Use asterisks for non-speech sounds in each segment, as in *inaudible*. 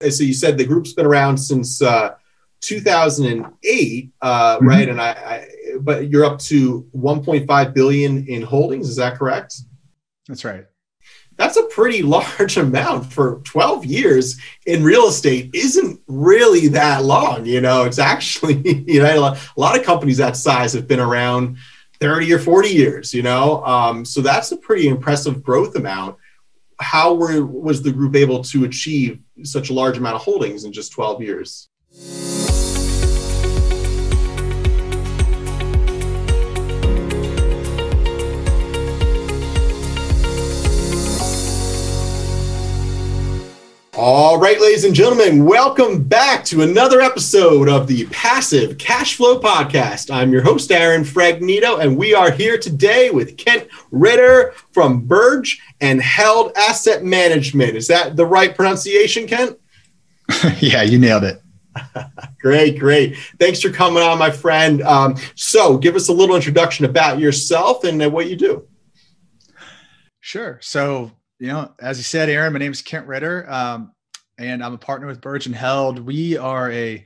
So you said the group's been around since uh, 2008, uh, mm-hmm. right? And I, I, but you're up to 1.5 billion in holdings. Is that correct? That's right. That's a pretty large *laughs* amount for 12 years in real estate. Isn't really that long, you know. It's actually, *laughs* you know, a lot of companies that size have been around 30 or 40 years, you know. Um, so that's a pretty impressive growth amount. How were, was the group able to achieve such a large amount of holdings in just 12 years? All right, ladies and gentlemen, welcome back to another episode of the Passive Cash Flow Podcast. I'm your host, Aaron Fragnito, and we are here today with Kent Ritter from Birge and Held Asset Management. Is that the right pronunciation, Kent? *laughs* yeah, you nailed it. great, great. Thanks for coming on, my friend. Um, so, give us a little introduction about yourself and uh, what you do. Sure. So, you know, as you said, Aaron, my name is Kent Ritter, um, and I'm a partner with Birge and Held. We are a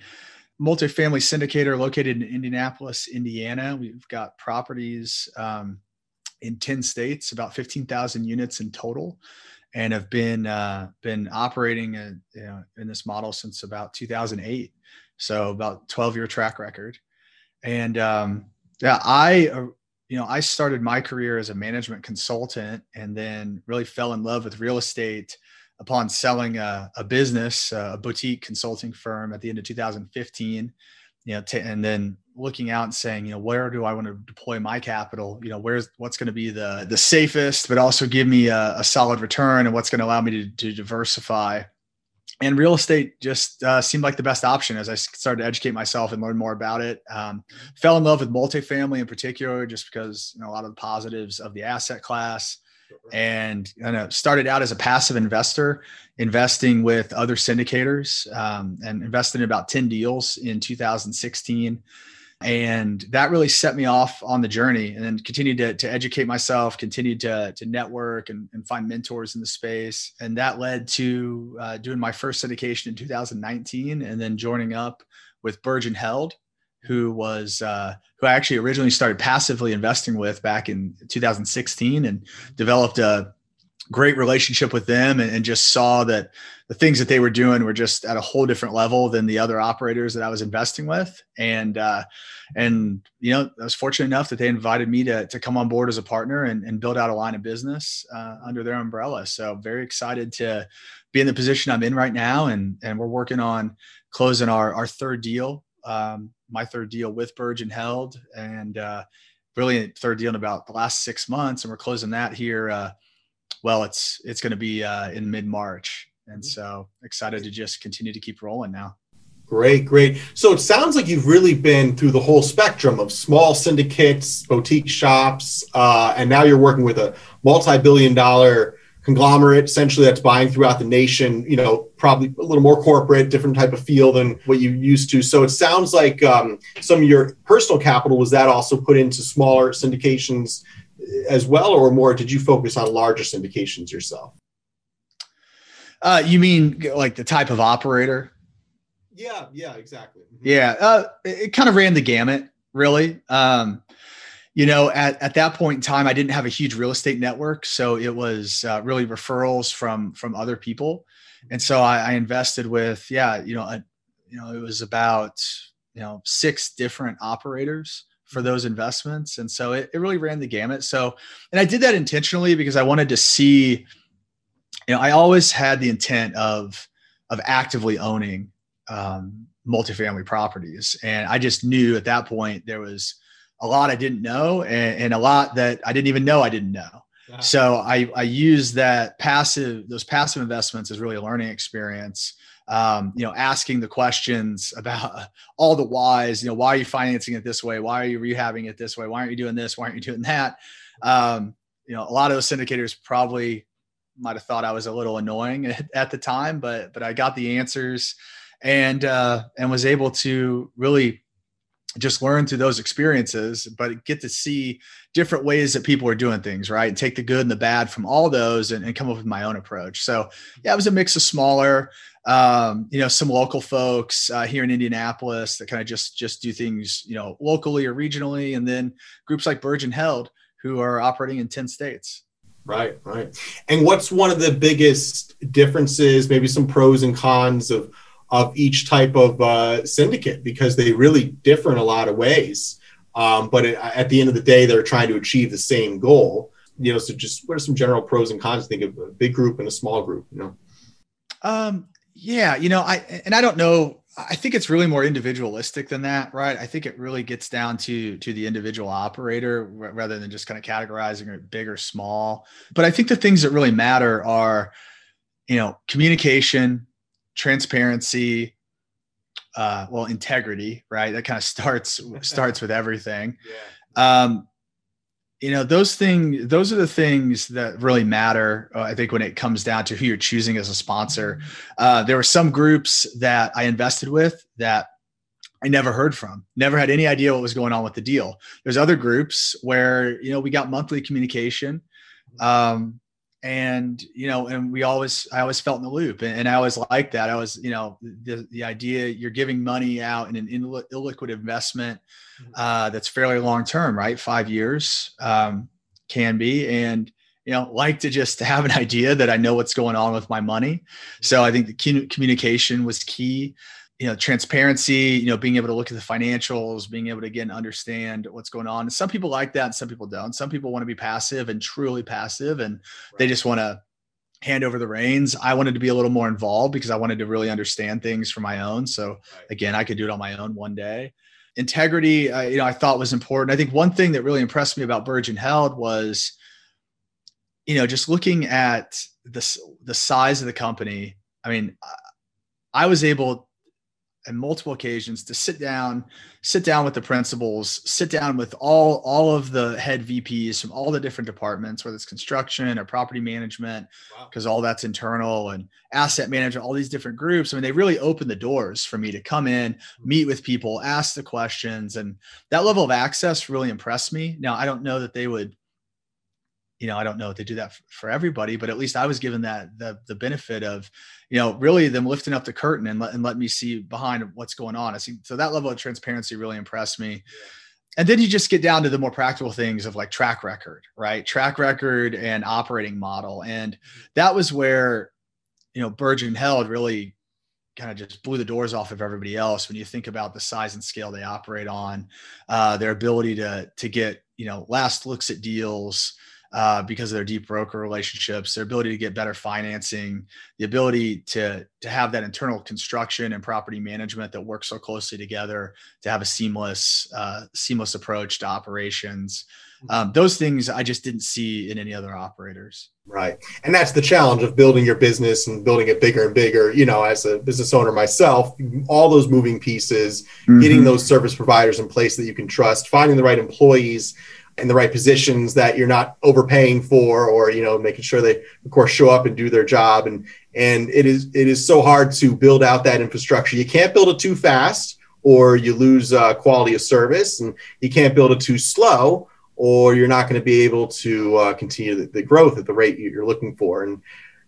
multifamily syndicator located in Indianapolis, Indiana. We've got properties um, in 10 states, about 15,000 units in total, and have been uh, been operating in, you know, in this model since about 2008. So about 12 year track record. And um, yeah, I uh, you know, I started my career as a management consultant and then really fell in love with real estate upon selling a, a business, a boutique consulting firm at the end of 2015. You know, and then looking out and saying, you know, where do I want to deploy my capital? You know, where's what's going to be the the safest, but also give me a, a solid return, and what's going to allow me to, to diversify and real estate just uh, seemed like the best option as I started to educate myself and learn more about it. Um, fell in love with multifamily in particular, just because you know, a lot of the positives of the asset class. And you know, started out as a passive investor, investing with other syndicators, um, and invested in about ten deals in 2016 and that really set me off on the journey and then continued to, to educate myself continued to, to network and, and find mentors in the space. And that led to uh, doing my first syndication in 2019 and then joining up with Birge and Held who was uh, who I actually originally started passively investing with back in 2016 and developed a great relationship with them and, and, just saw that the things that they were doing were just at a whole different level than the other operators that I was investing with. And, uh, and, you know, I was fortunate enough that they invited me to, to come on board as a partner and, and build out a line of business uh, under their umbrella. So very excited to be in the position I'm in right now. And, and we're working on closing our, our third deal, um, my third deal with Birge and Held and, uh, really third deal in about the last six months. And we're closing that here, uh, well, it's it's going to be uh, in mid March, and mm-hmm. so excited to just continue to keep rolling now. Great, great. So it sounds like you've really been through the whole spectrum of small syndicates, boutique shops, uh, and now you're working with a multi-billion-dollar conglomerate essentially that's buying throughout the nation you know probably a little more corporate different type of feel than what you used to so it sounds like um, some of your personal capital was that also put into smaller syndications as well, or more? Did you focus on larger syndications yourself? Uh, you mean like the type of operator? Yeah, yeah, exactly. Mm-hmm. Yeah, uh, it, kind of ran the gamut, really. Um, you know, at, at that point in time, I didn't have a huge real estate network, so it was uh, really referrals from from other people, and so I, I invested with, yeah, you know, a, you know, it was about you know six different operators for those investments. And so it, it really ran the gamut. So, and I did that intentionally because I wanted to see, you know, I always had the intent of, of actively owning um, multifamily properties. And I just knew at that point there was a lot I didn't know and, and a lot that I didn't even know I didn't know. So I, I use that passive, those passive investments as really a learning experience um, you know, asking the questions about *laughs* all the whys, you know, why are you financing it this way? Why are you rehabbing it this way? Why aren't you doing this? Why aren't you doing that? Um, you know, a lot of those syndicators probably might have thought I was a little annoying at, *laughs* at the time, but, but I got the answers and, uh, and was able to really just learn through those experiences, but get to see different ways that people are doing things, right? And take the good and the bad from all those and, and come up with my own approach. So yeah, it was a mix of smaller, um, you know, some local folks uh, here in Indianapolis that kind of just just do things, you know, locally or regionally, and then groups like and Held who are operating in 10 states. Right, right. And what's one of the biggest differences, maybe some pros and cons of of each type of uh, syndicate because they really differ in a lot of ways. Um, but it, at the end of the day, they're trying to achieve the same goal. You know, so just what are some general pros and cons? Think of a big group and a small group. You know. Um. Yeah. You know, I and I don't know. I think it's really more individualistic than that, right? I think it really gets down to to the individual operator rather than just kind of categorizing it big or small. But I think the things that really matter are, you know, communication, transparency, uh, well, integrity, right? That kind of starts *laughs* starts with everything. Yeah. Um, you know, those things, those are the things that really matter. Uh, I think when it comes down to who you're choosing as a sponsor, uh, there were some groups that I invested with that I never heard from, never had any idea what was going on with the deal. There's other groups where you know we got monthly communication. Um, and you know and we always i always felt in the loop and, and i always liked that. I was you know the, the idea you're giving money out in an illiquid investment mm-hmm. uh, that's fairly long term right? Five years um, can be. And you know like to just *laughs* have an idea that i know what's going on with my money. So i think the communication was key you know transparency you know being able to look at the financials being able to again understand what's going on. And some people like that and some people don't. Some people want to be passive and truly passive and right. they just want to hand over the reins. I wanted to be a little more involved because i wanted to really understand things for my own. So right. again i could do it on my own one day. Integrity uh, you know i thought was important. I think one thing that really impressed me about Birge and Held was you know just looking at the the size of the company. I mean i was able and multiple occasions to sit down sit down with the principals sit down with all all of the head vps from all the different departments whether it's construction or property management because wow. all that's internal and asset management all these different groups i mean they really opened the doors for me to come in mm-hmm. meet with people ask the questions and that level of access really impressed me now i don't know that they would you know, I don't know if they do that for everybody, but at least I was given that the the benefit of, you know, really them lifting up the curtain and let and let me see behind what's going on. I see so that level of transparency really impressed me. And then you just get down to the more practical things of like track record, right? Track record and operating model. And that was where, you know, Birge and Held really kind of just blew the doors off of everybody else when you think about the size and scale they operate on, uh, their ability to to get you know last looks at deals, uh, because of their deep broker relationships, their ability to get better financing, the ability to to have that internal construction and property management that works so closely together to have a seamless uh, seamless approach to operations. Mm-hmm. Um, those things I just didn't see in any other operators. Right, and that's the challenge of building your business and building it bigger and bigger. You know, as a business owner myself, all those moving pieces, mm-hmm. getting those service providers in place that you can trust, finding the right employees in the right positions that you're not overpaying for or you know making sure they of course show up and do their job. And and it is it is so hard to build out that infrastructure. You can't build it too fast or you lose uh, quality of service. And you can't build it too slow or you're not going to be able to uh, continue the, the growth at the rate you're looking for. And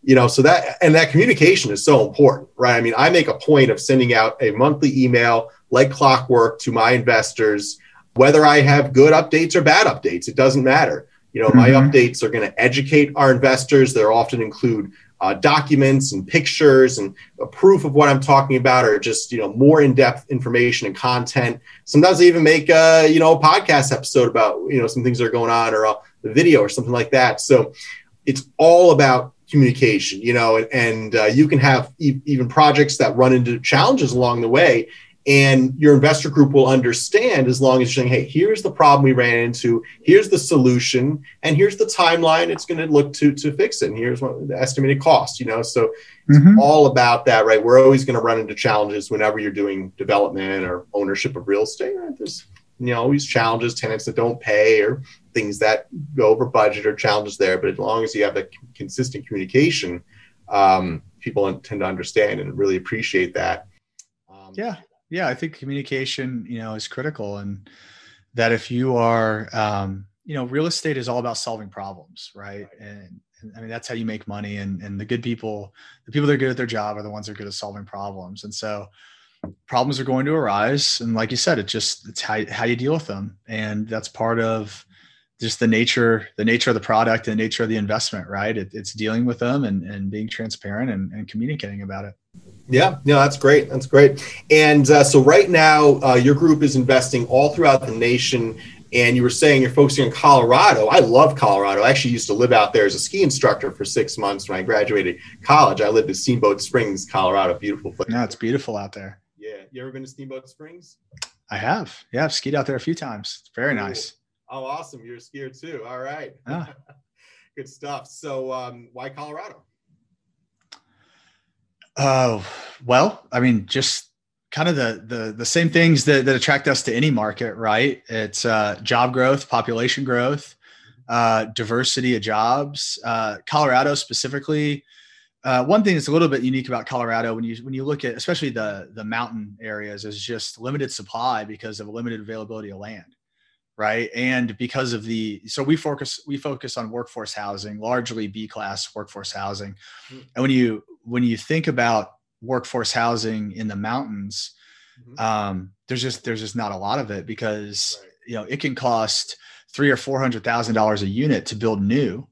you know so that and that communication is so important right? I mean i make a point of sending out a monthly email like clockwork to my investors whether I have good updates or bad updates, it doesn't matter. You know, mm-hmm. my updates are going to educate our investors. They'll often include uh, documents and pictures and a proof of what I'm talking about, or just you know more in-depth information and content. Sometimes I even make a you know a podcast episode about you know some things that are going on, or a video or something like that. So it's all about communication, you know, and, and uh, you can have e- even projects that run into challenges along the way and your investor group will understand as long as you're saying hey here's the problem we ran into here's the solution and here's the timeline it's going to look to to fix it and here's what the estimated cost you know? So it's mm-hmm. all about that right? We're always going to run into challenges whenever you're doing development or ownership of real estate right? There's you know always challenges tenants that don't pay or things that go over budget or challenges there but as long as you have a consistent communication um, people tend to understand and really appreciate that. Um, yeah Yeah, I think communication, you know, is critical, and that if you are, um, you know, real estate is all about solving problems, right? And, and I mean, that's how you make money. And and the good people, the people that are good at their job, are the ones that are good at solving problems. And so, problems are going to arise, and like you said, it just it's how how you deal with them, and that's part of just the nature the nature of the product and the nature of the investment right it, it's dealing with them and, and being transparent and, and communicating about it yeah no that's great that's great and uh, so right now uh, your group is investing all throughout the nation and you were saying you're focusing on colorado i love colorado i actually used to live out there as a ski instructor for six months when i graduated college i lived in steamboat springs colorado beautiful place no it's beautiful out there yeah you ever been to steamboat springs i have yeah i've skied out there a few times it's very cool. nice Oh, awesome. You're a skier too. All right. Ah. *laughs* Good stuff. So, um, why Colorado? Oh, well, I mean, just kind of the the the same things that, that attract us to any market, right? It's uh, job growth, population growth, uh, diversity of jobs. Uh, Colorado specifically, uh, one thing that's a little bit unique about Colorado when you when you look at especially the the mountain areas is just limited supply because of limited availability of land right and because of the so we focus we focus on workforce housing largely b class workforce housing mm-hmm. and when you when you think about workforce housing in the mountains mm-hmm. um, there's just there's just not a lot of it because right. you know it can cost three or four hundred thousand dollars a unit to build new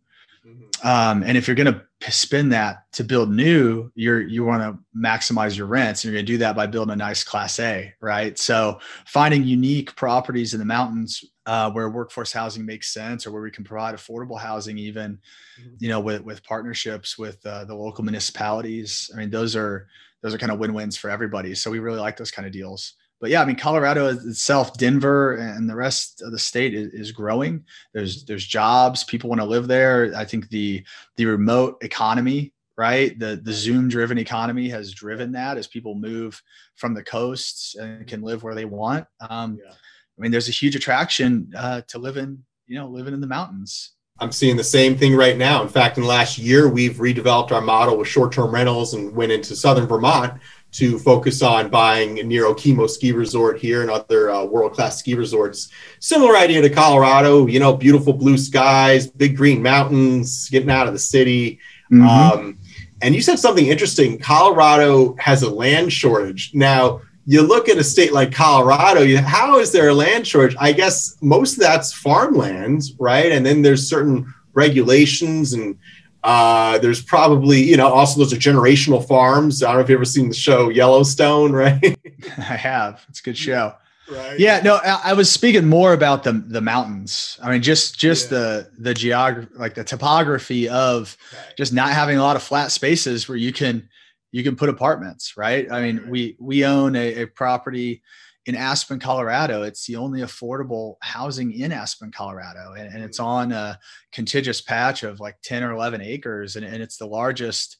mm-hmm. um, and if you're going to spend that to build new, you're you want to maximize your rents. And you're going to do that by building a nice class A, right? So finding unique properties in the mountains uh, where workforce housing makes sense, or where we can provide affordable housing, even mm-hmm. you know with with partnerships with uh, the local municipalities. I mean, those are those are kind of win wins for everybody. So we really like those kind of deals but yeah, I mean, Colorado itself, Denver, and the rest of the state is, is growing. There's there's jobs. People want to live there. I think the the remote economy, right? The the Zoom driven economy has driven that as people move from the coasts and can live where they want. Um, yeah. I mean, there's a huge attraction uh, to living, you know, living in the mountains. I'm seeing the same thing right now. In fact, in the last year, we've redeveloped our model with short-term rentals and went into southern Vermont to focus on buying near Okemo Ski Resort here and other uh, world class ski resorts. Similar idea to Colorado, you know, beautiful blue skies, big green mountains, getting out of the city. Mm-hmm. Um, and you said something interesting Colorado has a land shortage. Now, you look at a state like Colorado, you, how is there a land shortage? I guess most of that's farmland, right? And then there's certain regulations and uh, there's probably, you know, also those are generational farms. I don't know if you've ever seen the show Yellowstone, *laughs* right? I have. It's a good show. Right. Yeah, no, I, I was speaking more about the the mountains. I mean, just just yeah. the the geography, like the topography of okay. just not having a lot of flat spaces where you can you can put apartments, right? I mean, we we own a, a property in Aspen, Colorado. It's the only affordable housing in Aspen, Colorado. And, and, it's on a contiguous patch of like 10 or 11 acres. And, and it's the largest,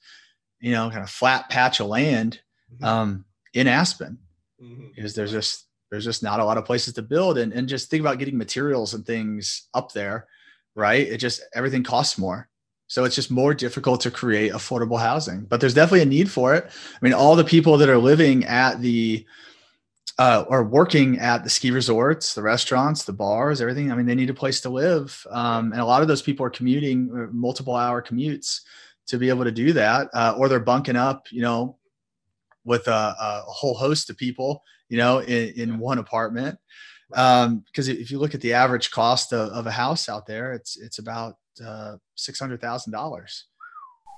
you know, kind of flat patch of land mm-hmm. um, in Aspen. Mm-hmm. Because there's just there's just not a lot of places to build. And, and just think about getting materials and things up there, right? It just everything costs more. So it's just more difficult to create affordable housing. But there's definitely a need for it. I mean, all the people that are living at the uh, are working at the ski resorts, the restaurants, the bars, everything. I mean, they need a place to live, um, and a lot of those people are commuting uh, multiple hour commutes to be able to do that, uh, or they're bunking up, you know, with a, a whole host of people, you know, in, in one apartment. Because um, if you look at the average cost of, of, a house out there, it's it's about uh, six hundred thousand dollars.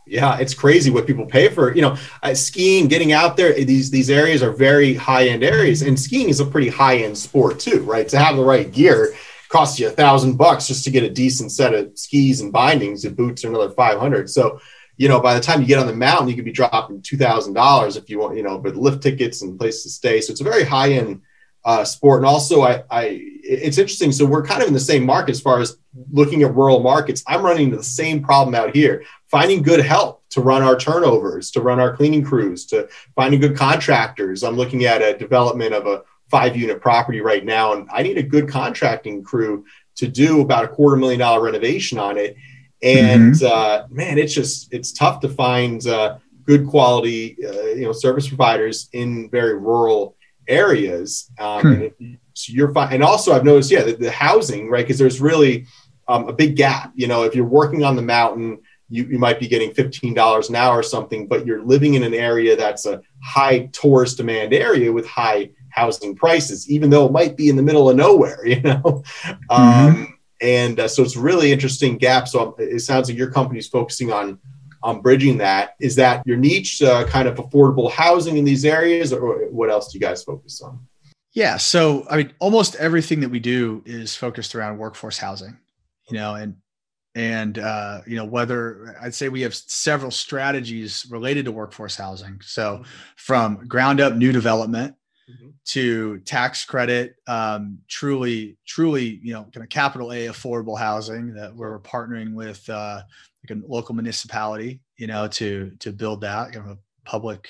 Yeah, it's crazy what people pay for. You know, uh, skiing, getting out there. These these areas are very high end areas, and skiing is a pretty high end sport too, right? To have the right gear costs you a thousand bucks just to get a decent set of skis and bindings. And boots are another five hundred. So, you know, by the time you get on the mountain, you could be dropping two thousand dollars if you want, you know, with lift tickets and place to stay. So it's a very high end uh, sport. And also, I, I, it's interesting. So we're kind of in the same market as far as looking at rural markets. I'm running into the same problem out here finding good help to run our turnovers, to run our cleaning crews, to finding good contractors. I'm looking at a development of a five unit property right now, and I need a good contracting crew to do about a quarter million dollar renovation on it. And mm-hmm. uh, man, it's just it's tough to find uh, good quality, uh, you know, service providers in very rural areas. Um, hmm. and so you're fine. And also, I've noticed, yeah, the, the housing, right? Because there's really um, a big gap. You know, if you're working on the mountain, you, you might be getting $15 an hour or something, but you're living in an area that's a high tourist demand area with high housing prices, even though it might be in the middle of nowhere, *laughs* you know? Mm-hmm. Um, and uh, so it's really interesting gap. So it sounds like your company's focusing on on bridging that. Is that your niche, uh, kind of affordable housing in these areas, or what else do you guys focus on? Yeah, so I mean, almost everything that we do is focused around workforce housing. You know, and and uh, you know whether I'd say we have several strategies related to workforce housing. So from ground up new development mm-hmm. to tax credit, um, truly, truly, you know, kind of capital A affordable housing that we're partnering with uh, like a local municipality, you know, to to build that kind of a public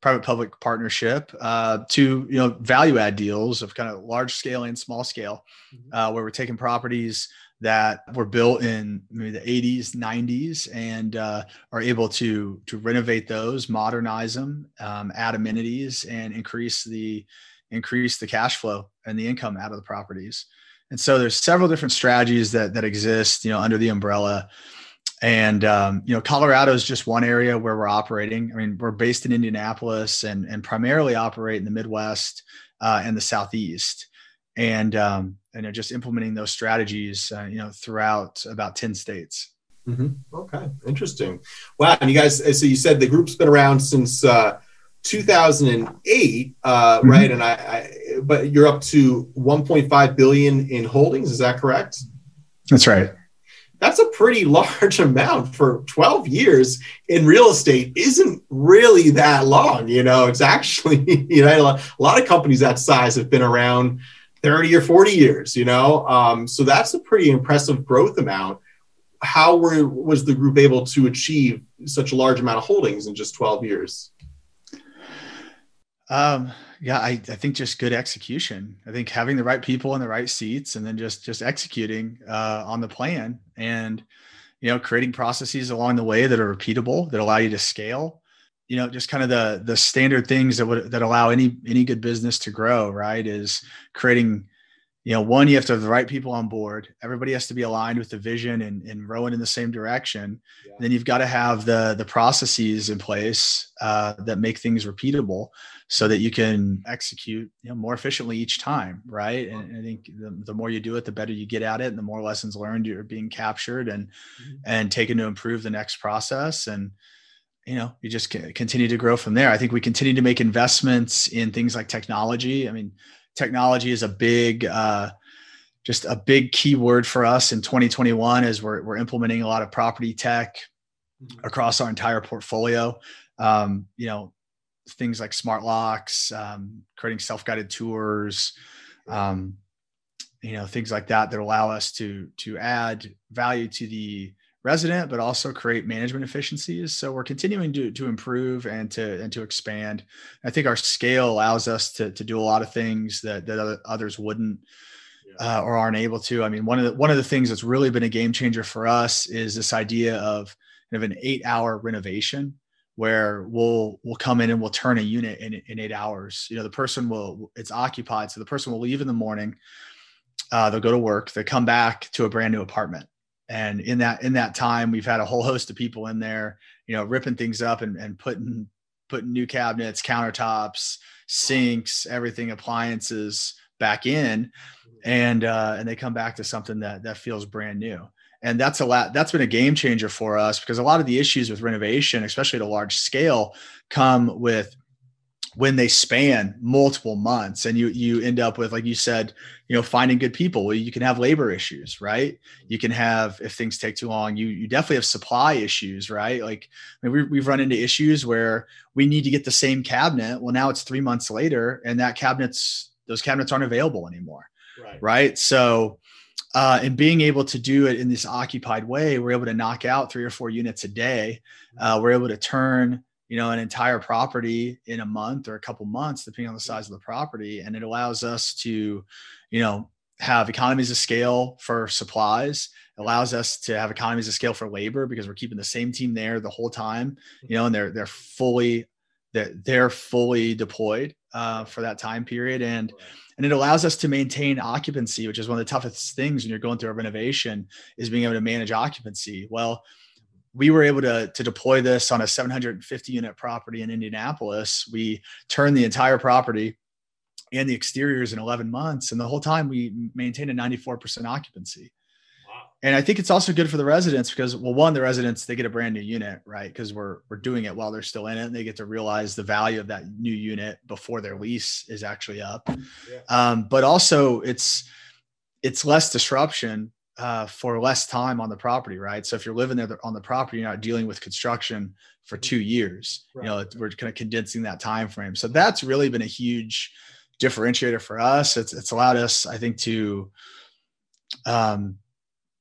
private public partnership uh, to you know value add deals of kind of large scale and small scale mm-hmm. uh, where we're taking properties that were built in maybe the 80s 90s and uh, are able to to renovate those modernize them um, add amenities and increase the increase the cash flow and the income out of the properties. And so there's several different strategies that that exist you know under the umbrella. And um, you know colorado is just one area where we're operating. I mean we're based in indianapolis and and primarily operate in the midwest uh, and the southeast. And um, and just implementing those strategies, uh, you know, throughout about ten states. Mm-hmm. Okay, interesting. Wow, and you guys, so you said the group's been around since uh, 2008, uh, mm-hmm. right? And I, I, but you're up to 1.5 billion in holdings. Is that correct? That's right. That's a pretty large *laughs* amount for 12 years in real estate. Isn't really that long, you know. It's actually, *laughs* you know, a lot of companies that size have been around 30 or 40 years, you know? Um, so that's a pretty impressive growth amount. How were, was the group able to achieve such a large amount of holdings in just 12 years? Um, yeah, I, I think just good execution. I think having the right people in the right seats and then just, just executing uh, on the plan and, you know, creating processes along the way that are repeatable, that allow you to scale you know just kind of the the standard things that would that allow any any good business to grow right is creating you know one you have to have the right people on board everybody has to be aligned with the vision and, and rowing in the same direction yeah. then you've got to have the the processes in place uh, that make things repeatable so that you can execute you know more efficiently each time right and i think the, the more you do it the better you get at it and the more lessons learned you're being captured and mm-hmm. and taken to improve the next process and you know you just continue to grow from there. I think we continue to make investments in things like technology. I mean technology is a big uh, just a big key word for us in 2021 as we're, we're implementing a lot of property tech mm-hmm. across our entire portfolio. Um, you know things like smart locks um, creating self-guided tours um, you know things like that that allow us to to add value to the resident, but also create management efficiencies. So we're continuing to, to improve and to and to expand. I think our scale allows us to, to do a lot of things that, that others wouldn't uh, or aren't able to. I mean, one of the one of the things that's really been a game changer for us is this idea of kind of an eight hour renovation where we'll we'll come in and we'll turn a unit in, in eight hours. You know, the person will it's occupied, so the person will leave in the morning. Uh, they'll go to work. They come back to a brand new apartment and in that in that time we've had a whole host of people in there you know ripping things up and, and putting putting new cabinets countertops sinks everything appliances back in. And uh, and they come back to something that that feels brand new. And that's a lot that's been a game changer for us because a lot of the issues with renovation especially at a large scale come with when they span multiple months and you you end up with like you said you know finding good people well, you can have labor issues right? You can have if things take too long you you definitely have supply issues right? Like I mean, we, we've run into issues where we need to get the same cabinet. Well now it's three months later and that cabinets those cabinets aren't available anymore right, right? so uh, and being able to do it in this occupied way we're able to knock out three or four units a day. Uh, we're able to turn you know an entire property in a month or a couple months depending on the size of the property. And it allows us to you know have economies of scale for supplies. It allows us to have economies of scale for labor because we're keeping the same team there the whole time you know and they're they're fully they're, they're fully deployed uh, for that time period, and and it allows us to maintain occupancy, which is one of the toughest things when you're going through a renovation is being able to manage occupancy. Well, we were able to, to deploy this on a 750 unit property in Indianapolis. We turned the entire property and the exteriors in 11 months. And the whole time we maintained a 94% occupancy. Wow. And I think it's also good for the residents because, well, one, the residents, they get a brand new unit, right? Because we're, we're doing it while they're still in it and they get to realize the value of that new unit before their lease is actually up. Yeah. Um, but also it's, it's less disruption uh, for less time on the property, right? So if you're living there on the property, you're not dealing with construction for two years. Right. You know, we're kind of condensing that time frame. So that's really been a huge differentiator for us. It's it's allowed us, I think, to um,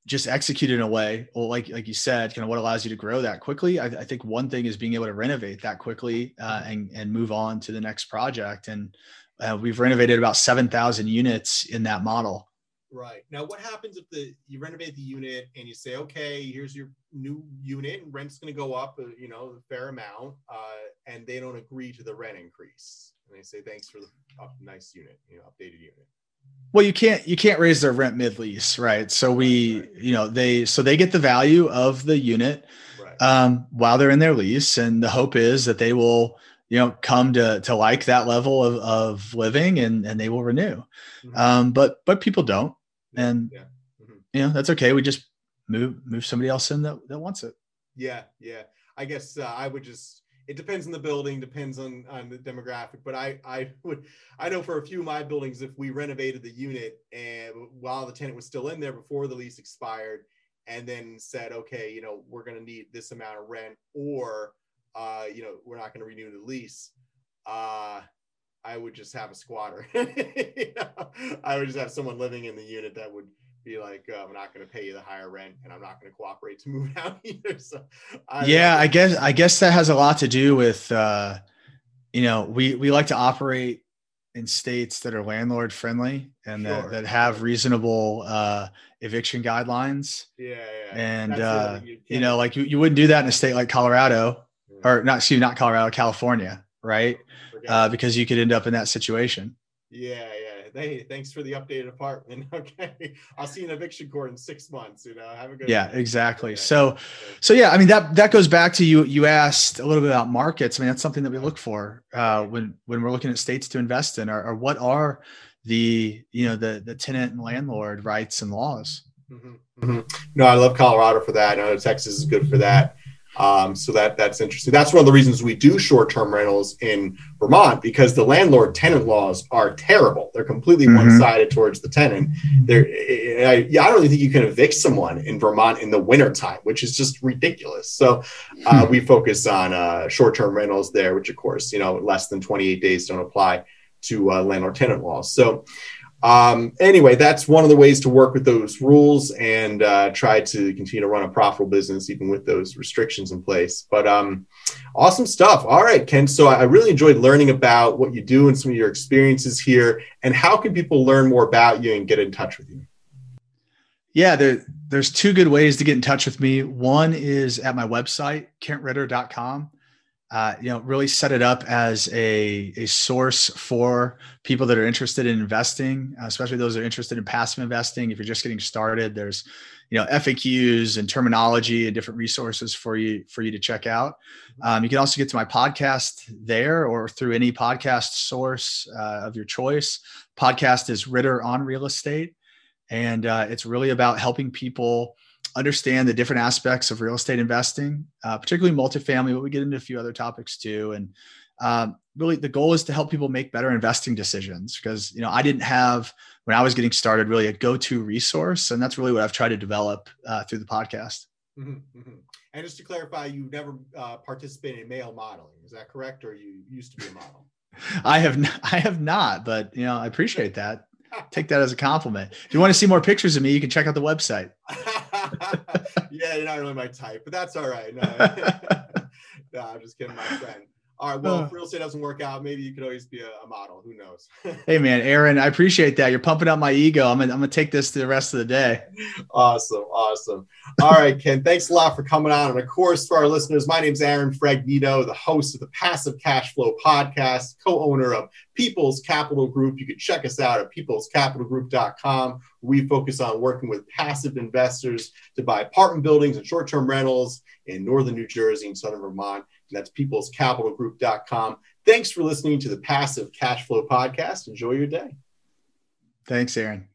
just execute in a way, well, like like you said, kind of what allows you to grow that quickly. I, I think one thing is being able to renovate that quickly uh, and and move on to the next project. And uh, we've renovated about seven thousand units in that model Right. Now, what happens if the you renovate the unit and you say, okay, here's your new unit and rent's going to go up, uh, you know, a fair amount, uh, and they don't agree to the rent increase, and they say, thanks for the up, nice unit, you know, updated unit. Well, you can't you can't raise their rent mid lease, right? So we, right. you know, they so they get the value of the unit right. um, while they're in their lease, and the hope is that they will you know come to to like that level of, of living and and they will renew. Mm-hmm. um but but people don't. And yeah. Mm-hmm. you know that's okay. We just move move somebody else in that, that wants it. Yeah. Yeah. I guess uh, i would just it depends on the building depends on on the demographic but i i would i know for a few of my buildings if we renovated the unit and while the tenant was still in there before the lease expired and then said okay you know we're going to need this amount of rent or uh, you know, we're not going to renew the lease. Uh, I would just have a squatter. *laughs* you know? I would just have someone living in the unit that would be like, oh, I'm not going to pay you the higher rent, and I'm not going to cooperate to *laughs* move out either. So, I, yeah, I guess I guess that has a lot to do with, uh, you know, we we like to operate in states that are landlord friendly and sure. that, that have reasonable uh, eviction guidelines. Yeah, yeah. And uh, you, you know, like you, you wouldn't do that in a state like Colorado or not, excuse me, not Colorado, California, right? Uh, because you could end up in that situation. Yeah, yeah. Hey, thanks for the updated apartment. *laughs* Okay, I'll see you in eviction court in six months. You know, have a good. Yeah, day. exactly. So, so yeah, I mean that that goes back to you. You asked a little bit about markets. I mean, that's something that we look for uh, when when we're looking at states to invest in, or, or what are the you know the the tenant and landlord rights and laws. Mm-hmm. Mm-hmm. No, I love Colorado for that. I know Texas is good for that. Um, so that that's interesting. That's one of the reasons we do short-term rentals in Vermont because the landlord-tenant laws are terrible. They're completely mm-hmm. one-sided towards the tenant. There, I, I don't even think you can evict someone in Vermont in the wintertime, which is just ridiculous. So uh, hmm. we focus on uh, short-term rentals there, which of course, you know, less than 28 days don't apply to uh, landlord-tenant laws. So um, anyway, that's one of the ways to work with those rules and uh, try to continue to run a profitable business even with those restrictions in place. But um, awesome stuff. All right, Ken. So I really enjoyed learning about what you do and some of your experiences here. And how can people learn more about you and get in touch with you? Yeah, there, there's two good ways to get in touch with me. One is at my website, kentritter.com uh, you know, really set it up as a, a source for people that are interested in investing, especially those that are interested in passive investing. If you're just getting started, there's, you know, FAQs and terminology and different resources for you for you to check out. Um, you can also get to my podcast there or through any podcast source uh, of your choice. Podcast is Ritter on Real Estate, and uh, it's really about helping people understand the different aspects of real estate investing, uh, particularly multifamily, but we get into a few other topics too. And um, really, the goal is to help people make better investing decisions because you know I didn't have when I was getting started really a go-to resource, and that's really what I've tried to develop uh, through the podcast. Mm-hmm, mm-hmm. And just to clarify, you've never uh, participated in male modeling, is that correct, or you used to be a model? *laughs* I have, n- *laughs* I have not, but you know, I appreciate that. Take that as a compliment. If you want to see more pictures of me, you can check out the website. *laughs* *laughs* yeah, you're not really my type, but that's all right. No, *laughs* *laughs* no I'm just kidding, my friend. All right. Well, if real estate doesn't work out, maybe you could always be a, a model. Who knows? *laughs* hey, man, Aaron, I appreciate that. You're pumping up my ego. I'm gonna, I'm gonna take this to the rest of the day. Awesome, awesome. All right, Ken. Thanks a lot for coming on. And of course, for our listeners, my name is Aaron Fragnito, the host of the Passive Cash Flow Podcast, co-owner of People's Capital Group. You can check us out at peoplescapitalgroup.com. We focus on working with passive investors to buy apartment buildings and short-term rentals in northern New Jersey and southern Vermont. That's peoplescapitalgroup.com. Thanks for listening to the Passive Cash Flow Podcast. Enjoy your day. Thanks, Aaron.